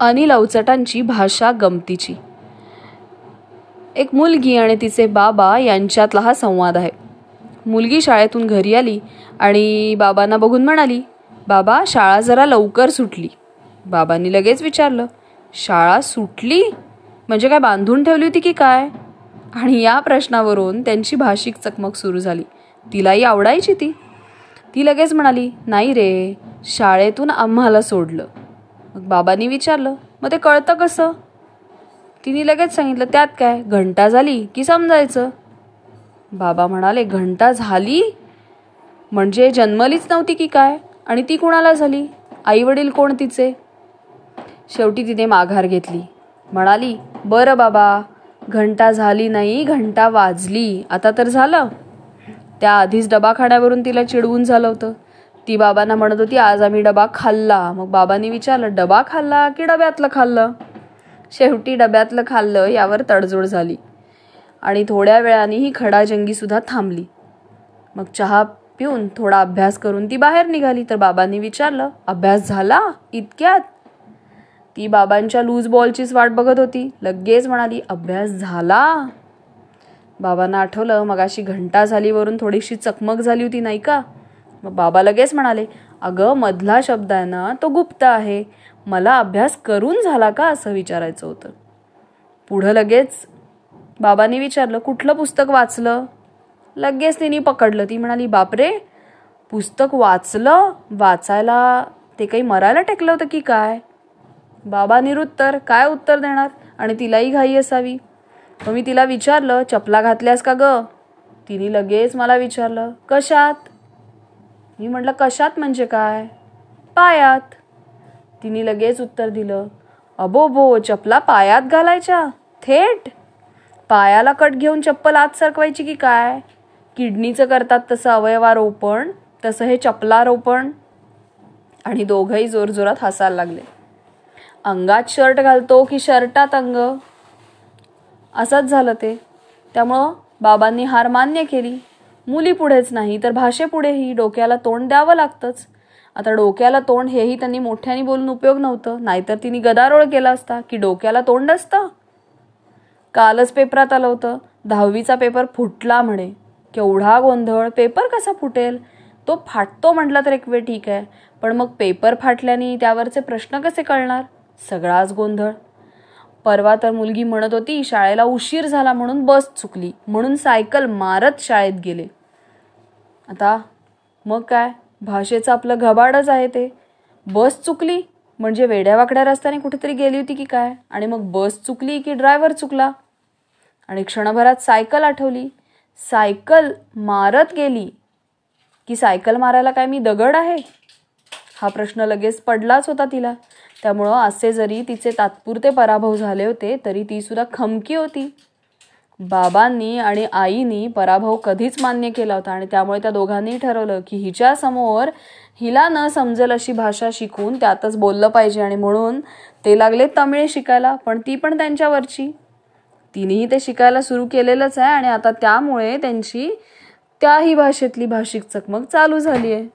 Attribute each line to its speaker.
Speaker 1: अनिल अवचटांची भाषा गमतीची. एक मुलगी आणि तिचे बाबा यांच्यातला हा संवाद आहे. मुलगी शाळेतून घरी आली आणि बाबांना बघून म्हणाली बाबा शाळा जरा लवकर सुटली. बाबांनी लगेच विचारलं शाळा सुटली? म्हणजे काय बांधून ठेवली होती की काय? आणि या प्रश्नावरून त्यांची भाषिक चकमक सुरू झाली. तिलाही आवडायची ती. ती लगेच म्हणाली नाही रे शाळेतून आम्हाला सोडलं. मग बाबांनी विचारलं मग ते कळतं कसं? तिने लगेच सांगितलं त्यात काय? घंटा झाली की समजायचं. बाबा म्हणाले घंटा झाली? म्हणजे जन्मलीच नव्हती की काय? आणि ती कुणाला झाली? आई वडील कोण तिचे? शेवटी तिने माघार घेतली. म्हणाली बरं बाबा घंटा झाली नाही घंटा वाजली. आता तर झालं. त्या आधीच डबाखाण्यावरून तिला चिडवून झालं होतं. ती बाबांना म्हणत होती आज आम्ही डबा खाल्ला. मग बाबांनी विचारलं डबा खाल्ला की डब्यातलं खाल्लं? शेवटी डब्यातलं खाल्लं यावर तडजोड झाली. आणि थोड्या वेळाने ही खडाजंगीसुद्धा थांबली. मग चहा पिऊन थोडा अभ्यास करून ती बाहेर निघाली. तर बाबांनी विचारलं अभ्यास झाला? इतक्यात? ती बाबांच्या लूज बॉलचीच वाट बघत होती. लगेच म्हणाली अभ्यास झाला? बाबांना आठवलं मग अशी घंटा झालीवरून थोडीशी चकमक झाली होती नाही का? मग बाबा लगेच म्हणाले अगं मधला शब्द आहे ना तो गुप्त आहे. मला अभ्यास करून झाला का? असं विचारायचं होतं. पुढं लगेच बाबांनी विचारलं कुठलं पुस्तक वाचलं? लगेच तिने पकडलं. ती म्हणाली बापरे पुस्तक वाचलं? वाचायला ते काही मरायला टेकलं होतं की काय? बाबा निरुत्तर काय उत्तर देणार? आणि तिलाही घाई असावी. मग मी तिला विचारलं चपला घातल्यास का ग? तिने लगेच मला विचारलं कशात? मी म्हटलं कशात म्हणजे काय? पायात. तिने लगेच उत्तर दिलं अबो बो चपला पायात घालायच्या? थेट? पायाला कट घेऊन चप्पल आत सरकवायची की काय? किडनीचं करतात तसं अवयवारोपण तसं हे चपलारोपण. आणि दोघंही जोरजोरात हसायला लागले. अंगात शर्ट घालतो की शर्टात अंग? असंच झालं ते. त्यामुळं बाबांनी हार मान्य केली. मुली पुढेच नाही तर भाषेपुढेही डोक्याला तोंड द्यावं लागतंच. आता डोक्याला तोंड हेही त्यांनी मोठ्याने बोलून उपयोग नव्हतं. नाहीतर तिने गदारोळ केला असता की डोक्याला तोंड असतं? कालच पेपरात आलं होतं दहावीचा पेपर फुटला म्हणे. केवढा गोंधळ पेपर कसा फुटेल? तो फाटतो म्हटला तर एक वेळ ठीक आहे पण मग पेपर फाटल्याने त्यावरचे प्रश्न कसे कळणार? सगळाच गोंधळ. परवा तर मुलगी म्हणत होती शाळेला उशीर झाला म्हणून बस चुकली म्हणून सायकल मारत शाळेत गेले. आता मग काय? भाषेचं आपलं घबाडच आहे ते. बस चुकली म्हणजे वेड्यावाकड्या रस्त्याने कुठेतरी गेली होती की काय? आणि मग बस चुकली की ड्रायव्हर चुकला? आणि क्षणभरात सायकल आठवली. सायकल मारत गेली. की सायकल मारायला काय मी दगड आहे? हा प्रश्न लगेच पडलाच होता तिला. त्यामुळं असे जरी तिचे तात्पुरते पराभव झाले होते तरी ती सुद्धा खमकी होती. बाबांनी आणि आईनी पराभव कधीच मान्य केला होता आणि त्यामुळे त्या दोघांनी ठरवलं की हिच्या समोर हिला न समजेल अशी भाषा शिकून त्यातच बोललं पाहिजे आणि म्हणून ते लागले तमिळ शिकायला. पण ती पण त्यांच्यावरची. तिनेही ते शिकायला सुरू केलेलंच आहे आणि आता त्यामुळे त्यांची त्याही भाषेतली भाषिक चकमक चालू झाली आहे